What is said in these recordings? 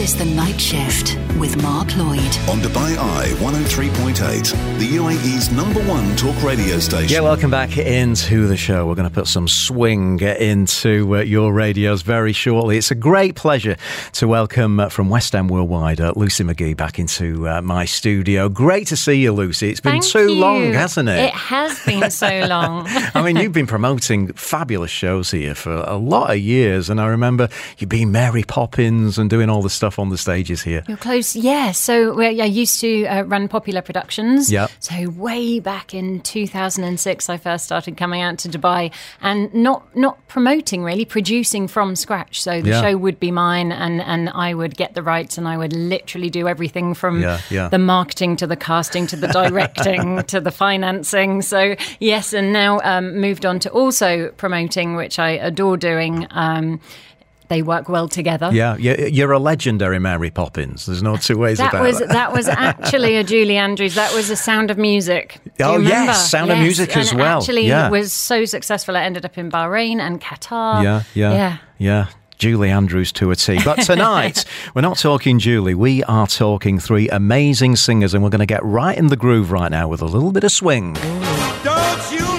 This is the night shift with Mark Lloyd. On Dubai Eye 103.8, the UAE's number one talk radio station. Yeah, welcome back into the show. We're going to put some swing into uh, your radios very shortly. It's a great pleasure to welcome uh, from West End Worldwide uh, Lucy Magee back into uh, my studio. Great to see you, Lucy. It's been Thank too you. long, hasn't it? It has been so long. I mean, you've been promoting fabulous shows here for a lot of years, and I remember you being Mary Poppins and doing all the stuff on the stages here. You're close, yeah. So I used to uh, run Popular Productions. Yep. So way back in 2006, I first started coming out to Dubai and not not promoting really, producing from scratch. So the Yeah. show would be mine, and and I would get the rights, and I would literally do everything from Yeah, yeah. the marketing to the casting to the directing to the financing. So yes, and now um, moved on to also promoting, which I adore doing. Um, they work well together. Yeah, you- you're a legendary Mary Poppins. There's no two ways That about was that. that was actually a Julie Andrews. That was a Sound of Music. Do Oh, you yes, remember? Sound of Music as and well. Actually, Yeah. was so successful. It ended up in Bahrain and Qatar. Yeah, yeah, yeah. yeah. Julie Andrews to a T. But tonight, we're not talking Julie. We are talking three amazing singers, and we're going to get right in the groove right now with a little bit of swing. Don't you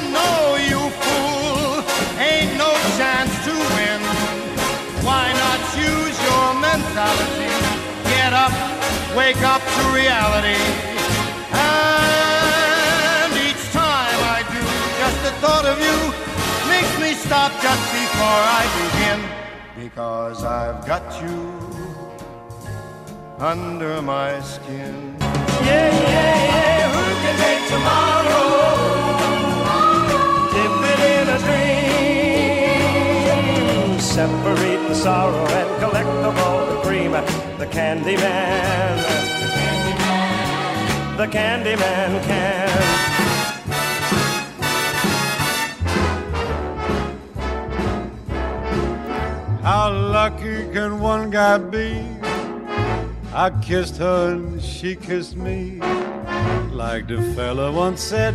before I begin. Because I've got you under my skin. Yeah, yeah, yeah, who can make tomorrow? Dip it in a dream. Separate the sorrow and collect the ball, the cream, the candy man. The candy man can. How lucky can one guy be? I kissed her and she kissed me. Like the fella once said,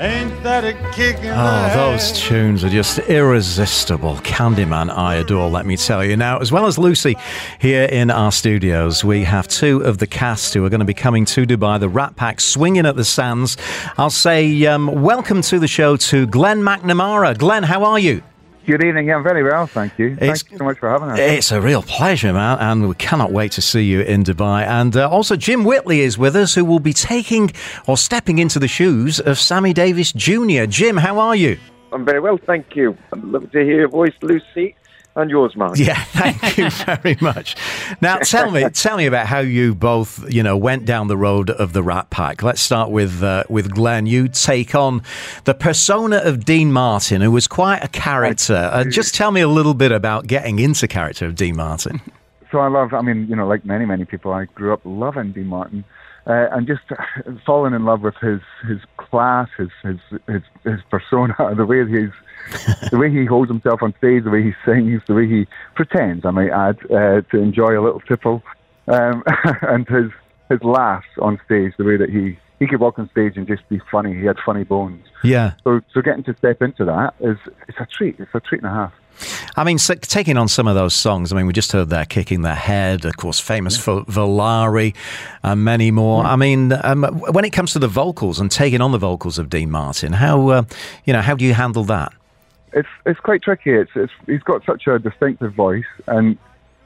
ain't that a kick in Oh, those tunes are just irresistible. Candyman, I adore, let me tell you. Now, as well as Lucy here in our studios, we have two of the cast who are going to be coming to Dubai, the Rat Pack swinging at the sands. I'll say um, welcome to the show to Glen Macnamara. Glen, how are you? Good evening. Yeah, I'm very well, thank you. It's- Thank you so much for having us. It's a real pleasure, man, and we cannot wait to see you in Dubai. And uh, also, Jim Whitley is with us, who will be taking or stepping into the shoes of Sammy Davis Jr. Jim, how are you? I'm very well, thank you. I'd love to hear your voice, Lucy, and yours, Mark. Yeah, thank you very much. Now, tell me, tell me about how you both, you know, went down the road of the Rat Pack. Let's start with uh, with Glen. You take on the persona of Dean Martin, who was quite a character. Uh, just tell me a little bit about getting into character of Dean Martin. So I love, I mean, you know, like many, many people, I grew up loving Dean Martin. Uh, and just falling in love with his his class, his his his, his persona, the way he's, the way he holds himself on stage, the way he sings, the way he pretends, I might add, uh, to enjoy a little tipple, um, and his his laughs on stage, the way that he he could walk on stage and just be funny. He had funny bones. Yeah. So so getting to step into that is it's a treat. It's a treat and a half. I mean, so, taking on some of those songs. I mean, we just heard there, "Kick in the Head," of course, famous for Volare, and many more. I mean, um, when it comes to the vocals and taking on the vocals of Dean Martin, how uh, you know how do you handle that? It's it's quite tricky. It's it's he's got such a distinctive voice and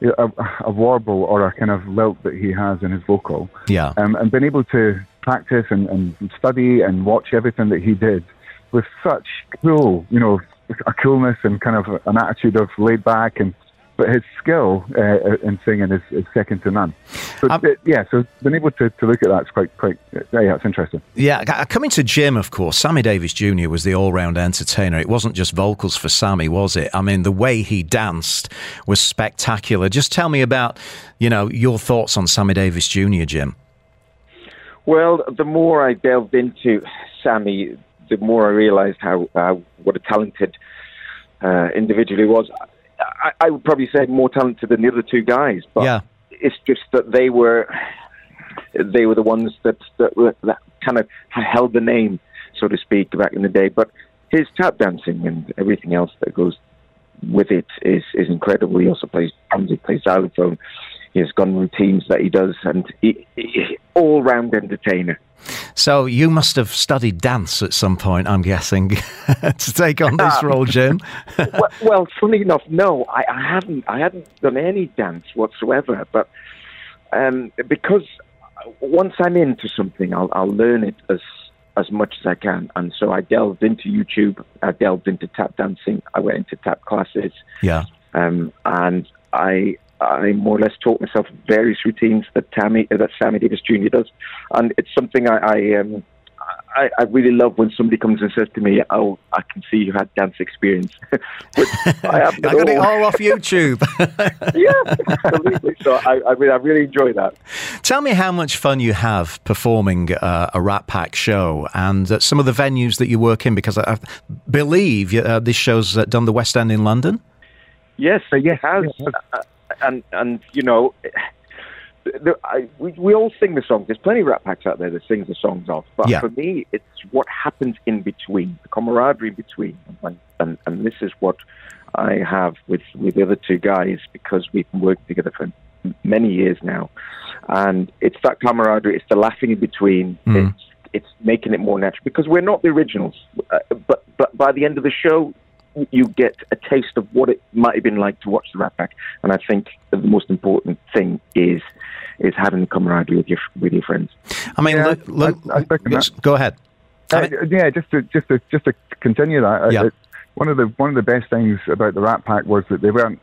a, a warble or a kind of lilt that he has in his vocal. Yeah. Um, and been able to practice and, and study and watch everything that he did with such cool, you know, a coolness and kind of an attitude of laid back and. But his skill uh, in singing is, is second to none. So Um, it- yeah, so being able to, to look at that is quite quite yeah, it's interesting. Yeah, coming to Jim, of course, Sammy Davis Jr. was the all round entertainer. It wasn't just vocals for Sammy, was it? I mean, the way he danced was spectacular. Just tell me about, you know, your thoughts on Sammy Davis Jr., Jim. Well, the more I delved into Sammy, the more I realised how uh, what a talented uh, individual he was. I, I would probably say more talented than the other two guys, but Yeah. it's just that they were they were the ones that that, were, that kind of held the name. so to speak, back in the day. But his tap dancing and everything else that goes with it is is incredible. He also plays drums, he plays xylophone. He has gun routines that he does, and he, he, all round entertainer. So you must have studied dance at some point, I'm guessing, to take on this role, Jim. well, well, funny enough, no, I, I haven't. I hadn't done any dance whatsoever. But um, because once I'm into something, I'll, I'll learn it as as much as I can. And so I delved into YouTube. I delved into tap dancing. I went into tap classes. Yeah. Um, and I I more or less taught myself various routines that Tammy that Sammy Davis Jr. does, and it's something I I, um, I, I really love when somebody comes and says to me, "Oh, I can see you had dance experience." I, I got it all off YouTube. yeah, absolutely. So I, I, really, I really enjoy that. Tell me how much fun you have performing uh, a Rat Pack show and uh, some of the venues that you work in, because I, I believe uh, this show's uh, done the West End in London. Yes, yes, it has. And and you know, the, I, we we all sing the songs. There's plenty of Rat Packs out there that sing the songs of, but Yeah. for me, it's what happens in between, the camaraderie in between, and, and and this is what I have with with the other two guys because we've been working together for many years now, and it's that camaraderie, it's the laughing in between, Mm. it's it's making it more natural because we're not the originals, uh, but but by the end of the show, you get a taste of what it might have been like to watch the Rat Pack, and I think the most important thing is is having the camaraderie with your with your friends. I mean, Yeah, look, look, I- I second yes, go ahead. I Uh, yeah, just to just to just to continue that. uh, Yeah. it- one of the one of the best things about the Rat Pack was that they weren't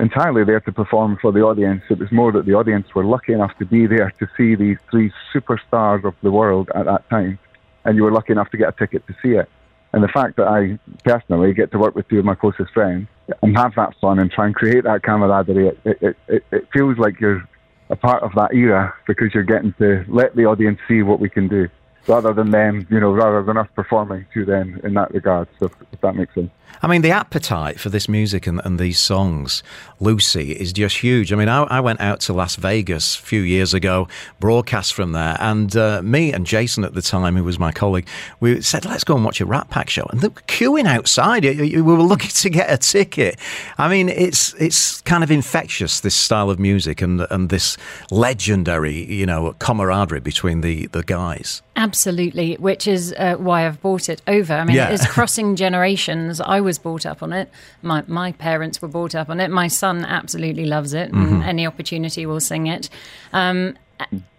entirely there to perform for the audience. It was more that the audience were lucky enough to be there to see these three superstars of the world at that time, and you were lucky enough to get a ticket to see it. And the fact that I personally get to work with two of my closest friends and have that fun and try and create that camaraderie, it, it, it, it feels like you're a part of that era because you're getting to let the audience see what we can do rather than them, you know, rather than us performing to them in that regard. So if, that makes sense. I mean, the appetite for this music and, and these songs, Lucy, is just huge. I mean, I, I went out to Las Vegas a few years ago, broadcast from there, and uh, me and Jason at the time, who was my colleague, we said, let's go and watch a Rat Pack show. And they were queuing outside. We were looking to get a ticket. I mean, it's it's kind of infectious, this style of music and, and this legendary, you know, camaraderie between the, the guys. Absolutely, which is uh, why I've bought it over. I mean, Yeah. it's crossing generations. I was brought up on it. My my parents were brought up on it. My son absolutely loves it, Mm-hmm. and any opportunity will sing it. Um,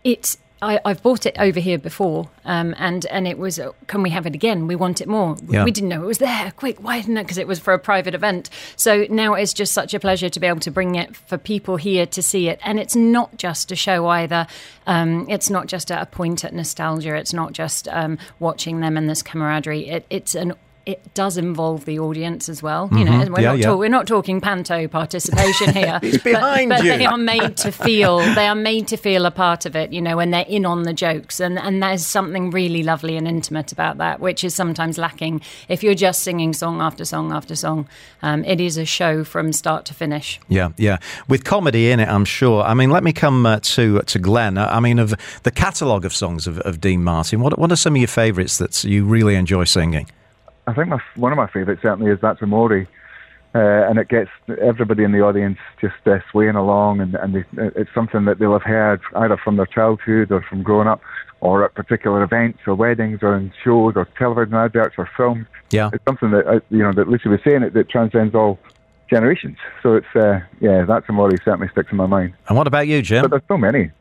it's. I, I've bought it over here before, um, and and it was. uh, Can we have it again? We want it more. Yeah. We didn't know it was there. Quick, why didn't it? Because it was for a private event. So now it's just such a pleasure to be able to bring it for people here to see it. And it's not just a show either. Um, it's not just a, a point at nostalgia. It's not just um, watching them and this camaraderie. It, it's an it does involve the audience as well. You know, Mhm. we're Yeah, not yeah. talk- we're not talking panto participation here. It's behind but, but you. they are made to feel they are made to feel a part of it. You know, when they're in on the jokes, and and there's something really lovely and intimate about that, which is sometimes lacking if you're just singing song after song after song. Um, it is a show from start to finish. Yeah, yeah. With comedy in it, I'm sure. I mean, let me come uh, to to Glen. I mean, of the catalogue of songs of, of Dean Martin, what what are some of your favourites that you really enjoy singing? I think my, one of my favourites certainly is That's Amore. Uh, and it gets everybody in the audience just uh, swaying along, and, and they, it's something that they'll have heard either from their childhood or from growing up, or at particular events or weddings or in shows or television adverts or films. Yeah. It's something that uh, you know that Lucy was saying it that transcends all generations. So it's uh, yeah, That's Amore certainly sticks in my mind. And what about you, Jim? But there's so many.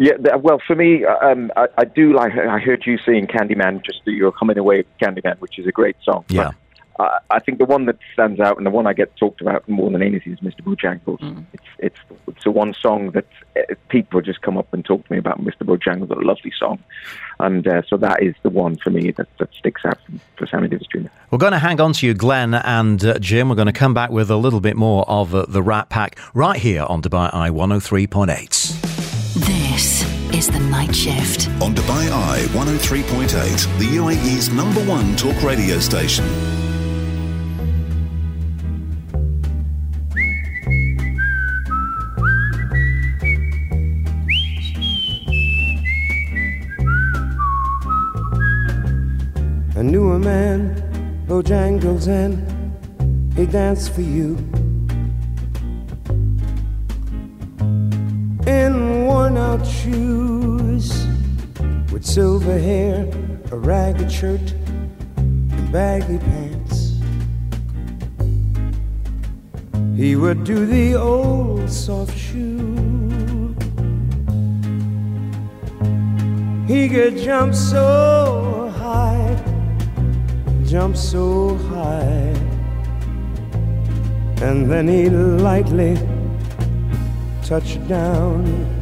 Yeah, well, for me, um, I, I do like. I heard you saying Candyman. Just that you're coming away with Candyman, which is a great song. Yeah. But, uh, I think the one that stands out and the one I get talked about more than anything is Mr. Bojangles. It's it's it's the one song that uh, people just come up and talk to me about. Mr. Bojangles, a lovely song, and uh, so that is the one for me that, that sticks out for Sammy Davis Jr. We're going to hang on to you, Glen and uh, Jim. We're going to come back with a little bit more of uh, the Rat Pack right here on Dubai Eye 103.8. This is The Night Shift. On Dubai Eye 103.8, the UAE's number one talk radio station. I knew A newer man, Bojangles, and he danced for you. In worn out shoes, with silver hair, a ragged shirt, and baggy pants. He would do the old soft shoe. He could jump so high, jump so high, and then he'd lightly touch down.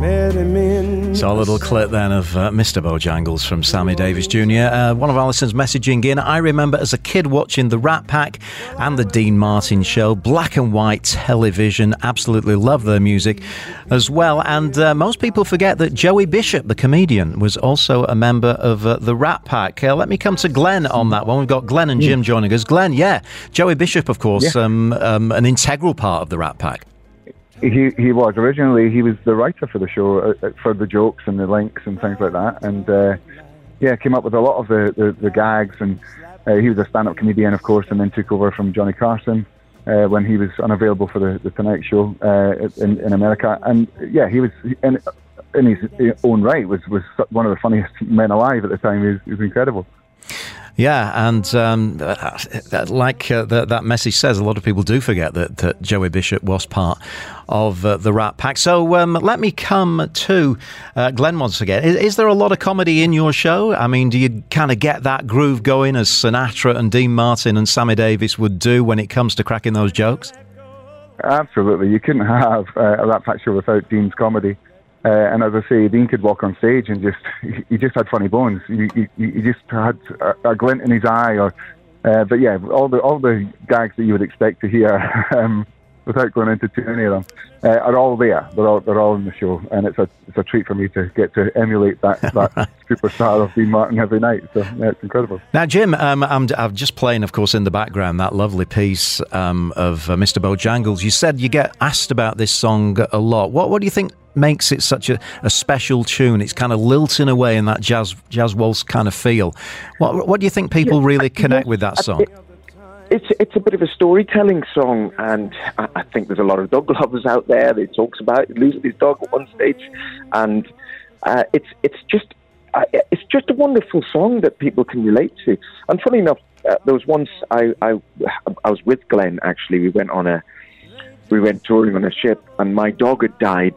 So a little clip then of uh, Mr. Bojangles from Sammy Davis Jr. Uh, one of our listeners messaging in. I remember as a kid watching the Rat Pack and the Dean Martin show, black and white television. Absolutely love their music as well. And uh, most people forget that Joey Bishop, the comedian, was also a member of uh, the Rat Pack. Uh, let me come to Glen on that one. We've got Glen and Jim joining us. Glen, yeah, Joey Bishop, of course, Yeah. um, um, an integral part of the Rat Pack. He he was originally he was the writer for the show uh, uh, for the jokes and the links and things like that, and uh, yeah, came up with a lot of the the, the gags. And uh, he was a stand-up comedian, of course, and then took over from Johnny Carson uh, when he was unavailable for the, the Tonight Show uh, in in America. And yeah, he was in in his own right was was one of the funniest men alive at the time. He was, he was incredible. Yeah, and um, like uh, that, that message says, a lot of people do forget that, that Joey Bishop was part of uh, the Rat Pack. So um, let me come to uh, Glen once again. Is, is there a lot of comedy in your show? I mean, do you kind of get that groove going as Sinatra and Dean Martin and Sammy Davis would do when it comes to cracking those jokes? Absolutely, you couldn't have uh, a Rat Pack show without Dean's comedy. Uh, and as I say, Dean could walk on stage and just he just had funny bones. He, he, he just had a, a glint in his eye, or uh, but yeah, all the all the gags that you would expect to hear, um, without going into too many of them, uh, are all there. They're all they're all in the show, and it's a it's a treat for me to get to emulate that that superstar of Dean Martin every night. So yeah, it's incredible. Now, Jim, um, I'm, I'm just playing, of course, in the background that lovely piece um, of uh, Mr. Bojangles. You said you get asked about this song a lot. What What do you think makes it such a, a special tune? It's kind of lilting away in that jazz jazz waltz kind of feel. What What do you think people really connect with that song? It's it's a bit of a storytelling song, and I, I think there's a lot of dog lovers out there. That talks about losing his dog at one stage, and uh, it's it's just uh, it's just a wonderful song that people can relate to. And funny enough, uh, there was once I, I I was with Glen. Actually, we went on a we went touring on a ship, and my dog had died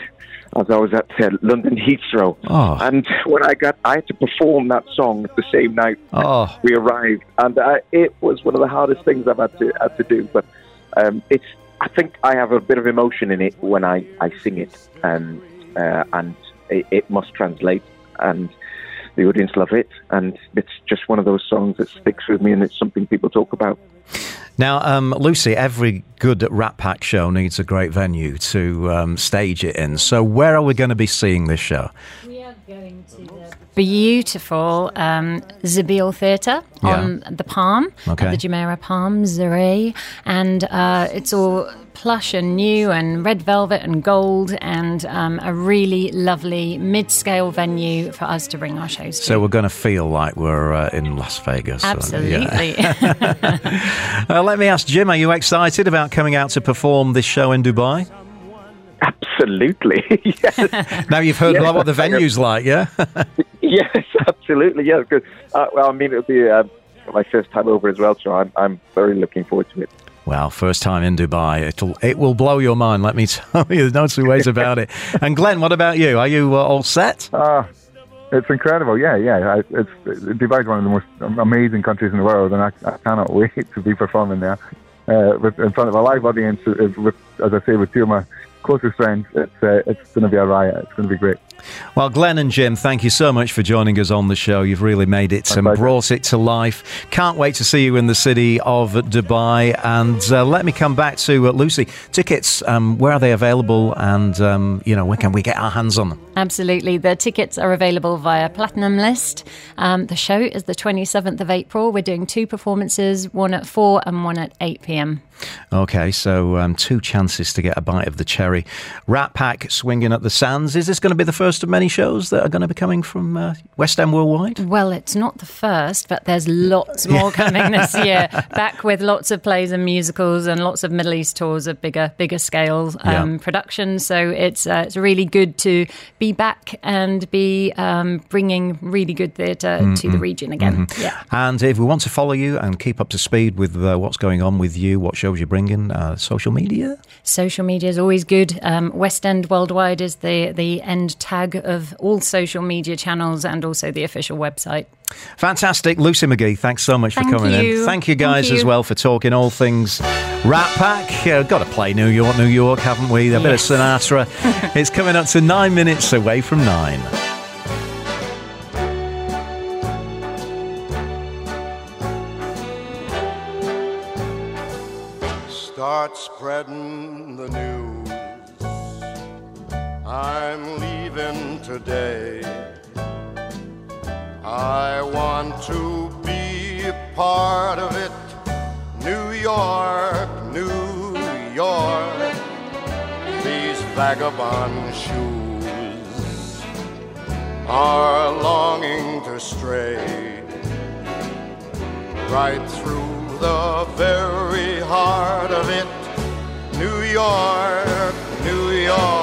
as I was at uh, London Heathrow. Oh. And when I got, I had to perform that song the same night Oh, we arrived, and uh, it was one of the hardest things I've had to had to do. But um, it's, I think I have a bit of emotion in it when I, I sing it, um, uh, and it, it must translate, and the audience love it, and it's just one of those songs that sticks with me, and it's something people talk about. Now, um, Lucy, every good Rat Pack show needs a great venue to um, stage it in. So, where are we going to be seeing this show? We are going to the beautiful um, Zabeel Theatre on the Palm, Okay. the Jumeirah Palm, Zuree, and uh, it's all plush and new and red velvet and gold and um, a really lovely mid-scale venue for us to bring our shows to. So, we're going to feel like we're uh, in Las Vegas. Absolutely. Uh, let me ask Jim, are you excited about coming out to perform this show in Dubai? Absolutely, yes, Now you've heard Yeah. what the venue's like, yeah? yes, absolutely, yeah. Good. Uh, well, I mean, it'll be uh, my first time over as well, so I'm I'm very looking forward to it. Well, first time in Dubai. It'll it will blow your mind, let me tell you. There's no two ways about it. And Glen, what about you? Are you uh, all set? Ah, it's incredible. Yeah, yeah. I, it's Dubai is one of the most amazing countries in the world, and I, I cannot wait to be performing there uh, with, in front of a live audience. uh, With, as I say, with two of my closest friends, it's uh, it's going to be a riot. It's going to be great. Well, Glen and Jim, thank you so much for joining us on the show. You've really made it My and pleasure. brought it to life. Can't wait to see you in the city of Dubai. And uh, let me come back to uh, Lucy. Tickets, um, where are they available? And, um, you know, when can we get our hands on them? Absolutely. The tickets are available via Platinumlist. Um, the show is the 27th of April. We're doing two performances, one at 4 and one at 8 p.m. Okay, so um, two chances to get a bite of the cherry. Rat Pack swinging at the Sands. Is this going to be the first of many shows that are going to be coming from uh, West End Worldwide? Well, it's not the first, but there's lots more coming this year. Back with lots of plays and musicals and lots of Middle East tours of bigger, bigger scale um, Yeah. productions. So it's uh, it's really good to be back and be um, bringing really good theatre to Mm-hmm. the region again. Yeah. And if we want to follow you and keep up to speed with uh, what's going on with you, what shows you're bringing, uh, social media? Social media is always good. Um, West End Worldwide is the the end tag of all social media channels and also the official website. Fantastic. Lucy Magee, thanks so much Thank for coming in. Thank you Thank guys as well for talking all things Rat Pack. Uh, got to play New York, New York, haven't we? A bit of Sinatra. it's coming up to nine minutes away from nine. Start spreading the news. I'm leaving today. I want to be a part of it. New York, New York. These vagabond shoes are longing to stray right through the very heart of it. New York, New York.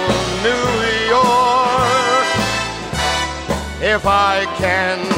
If I can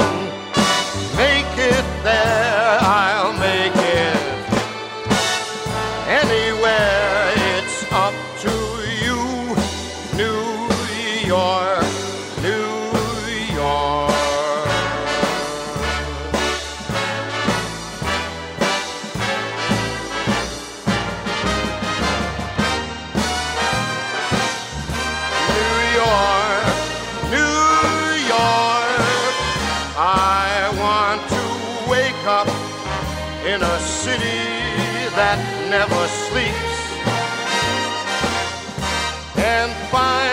up in a city that never sleeps. And find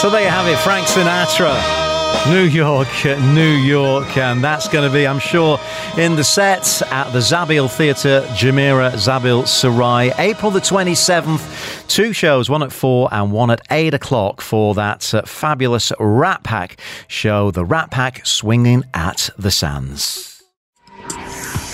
So there you have it, Frank Sinatra. New York, New York, and that's going to be, I'm sure, in the sets at the Zabeel Theatre, Jumeirah Zabeel Saray, April the 27th. Two shows, one at four and one at eight o'clock for that uh, fabulous Rat Pack show, the Rat Pack swinging at the Sands.